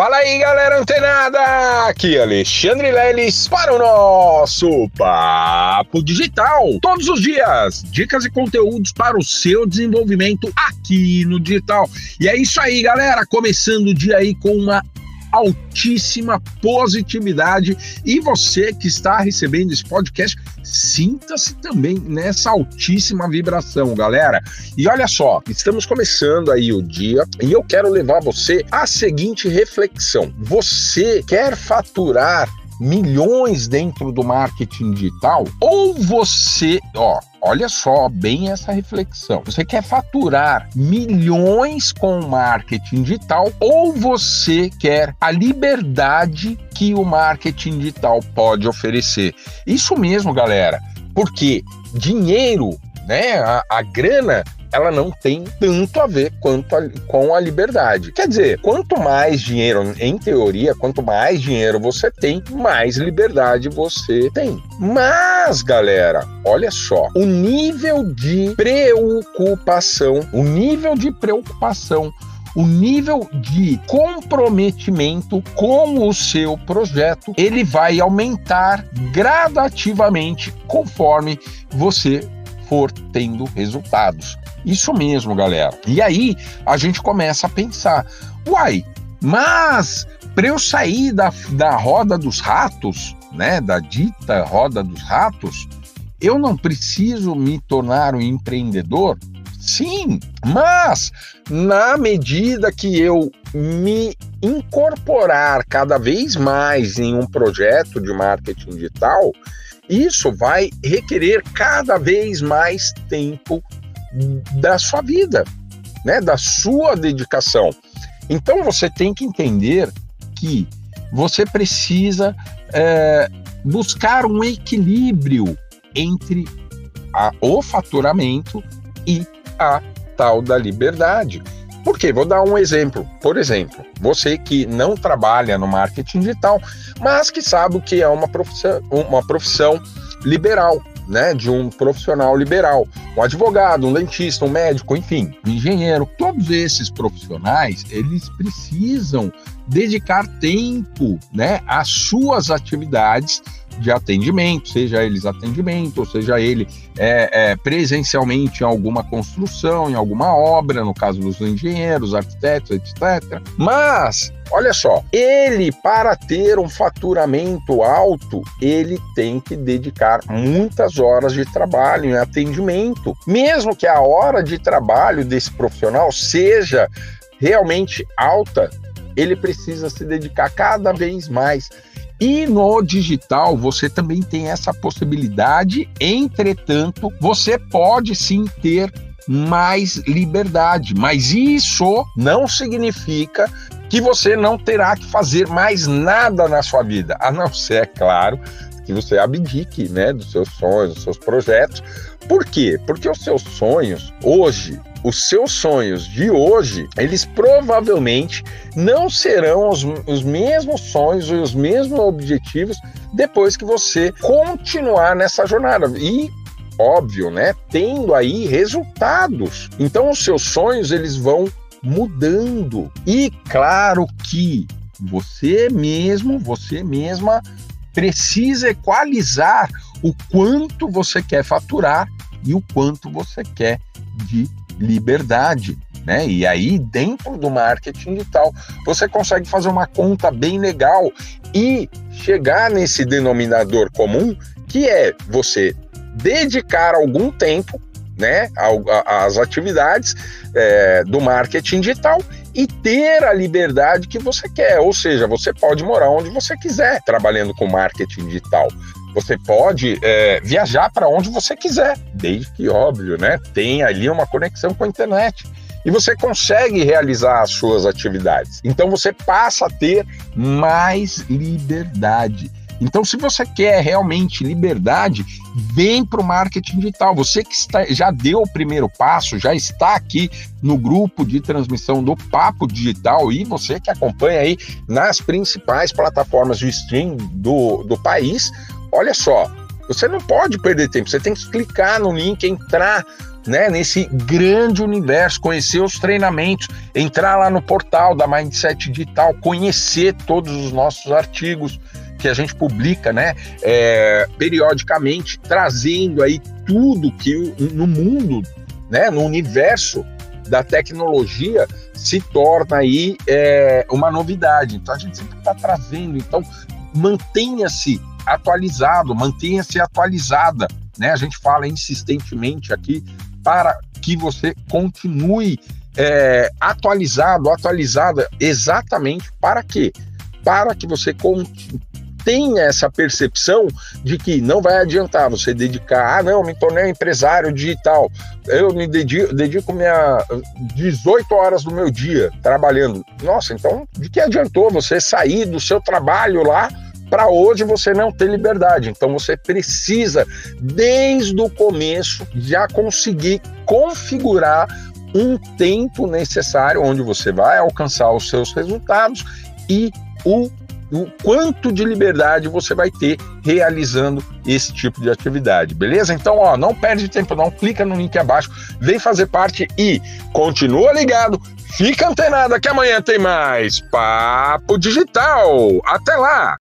Fala aí, galera antenada! Aqui Alexandre Leles para o nosso Papo Digital. Todos os dias, dicas e conteúdos para o seu desenvolvimento aqui no digital. E é isso aí, galera. Começando o dia aí com uma altíssima positividade. E você que está recebendo esse podcast, sinta-se também nessa altíssima vibração, galera. E olha só, estamos começando aí o dia e eu quero levar você à seguinte reflexão: você quer faturar milhões dentro do marketing digital, ou você, ó, olha só bem essa reflexão. Você quer faturar milhões com marketing digital ou você quer a liberdade que o marketing digital pode oferecer? Isso mesmo, galera. Porque dinheiro, né, a, a grana ela não tem tanto a ver quanto a, com a liberdade. Quer dizer, quanto mais dinheiro, em teoria, quanto mais dinheiro você tem, mais liberdade você tem. Mas, galera, olha só, o nível de preocupação, o nível de preocupação o nível de comprometimento com o seu projeto ele vai aumentar gradativamente conforme você for tendo resultados. Isso mesmo, galera. E aí a gente começa a pensar: uai, mas para eu sair da, da roda dos ratos, né, da dita roda dos ratos, eu não preciso me tornar um empreendedor? Sim, mas na medida que eu me incorporar cada vez mais em um projeto de marketing digital, isso vai requerer cada vez mais tempo da sua vida, né, da sua dedicação. Então você tem que entender que você precisa é, buscar um equilíbrio entre a, o faturamento e a tal da liberdade. Por quê? Vou dar um exemplo. Por exemplo, você que não trabalha no marketing digital, mas que sabe o que é uma profissão, uma profissão liberal né, de um profissional liberal, um advogado, um dentista, um médico, enfim, um engenheiro. Todos esses profissionais, eles precisam dedicar tempo, né, às suas atividades de atendimento, seja eles atendimento, ou seja ele é, é, presencialmente em alguma construção, em alguma obra, no caso dos engenheiros, arquitetos, etc. Mas Olha só, ele para ter um faturamento alto, ele tem que dedicar muitas horas de trabalho em atendimento, mesmo que a hora de trabalho desse profissional seja realmente alta, ele precisa se dedicar cada vez mais e no digital você também tem essa possibilidade, entretanto, você pode sim ter mais liberdade, mas isso não significa que você não terá que fazer mais nada na sua vida, a não ser, é claro, que você abdique, né, dos seus sonhos, dos seus projetos. Por quê? Porque os seus sonhos hoje os seus sonhos de hoje, eles provavelmente não serão os, os mesmos sonhos e os mesmos objetivos depois que você continuar nessa jornada. E óbvio, né, tendo aí resultados. Então os seus sonhos eles vão mudando. E claro que você mesmo, você mesma precisa equalizar o quanto você quer faturar e o quanto você quer de liberdade. Né? E aí, dentro do marketing digital, você consegue fazer uma conta bem legal e chegar nesse denominador comum, que é você dedicar algum tempo né, às atividades é, do marketing digital e ter a liberdade que você quer. Ou seja, você pode morar onde você quiser trabalhando com marketing digital. Você pode é, viajar para onde você quiser, desde que, óbvio, né, tenha ali uma conexão com a internet. E você consegue realizar as suas atividades. Então você passa a ter mais liberdade. Então, se você quer realmente liberdade, vem para o marketing digital. Você que está, já deu o primeiro passo, já está aqui no grupo de transmissão do Papo Digital e você que acompanha aí nas principais plataformas de stream do, do país, olha só, você não pode perder tempo, você tem que clicar no link, entrar né, nesse grande universo, conhecer os treinamentos, entrar lá no portal da Mindset Digital, conhecer todos os nossos artigos que a gente publica, né, é, periodicamente, trazendo aí tudo que no mundo, né, no universo da tecnologia se torna aí é, uma novidade. Então a gente sempre está trazendo. Então mantenha-se atualizado, mantenha-se atualizada. Né? A gente fala insistentemente aqui para que você continue é, atualizado, atualizada, exatamente para quê? Para que você tenha essa percepção de que não vai adiantar você dedicar, ah, não, me tornei empresário digital, eu me dedico, dedico minha 18 horas do meu dia trabalhando. Nossa, então de que adiantou você sair do seu trabalho lá para hoje você não ter liberdade. Então você precisa, desde o começo, já conseguir configurar um tempo necessário onde você vai alcançar os seus resultados e o o quanto de liberdade você vai ter realizando esse tipo de atividade, beleza? Então, ó, não perde tempo não, clica no link abaixo, vem fazer parte e continua ligado, fica antenado que amanhã tem mais Papo Digital. Até lá!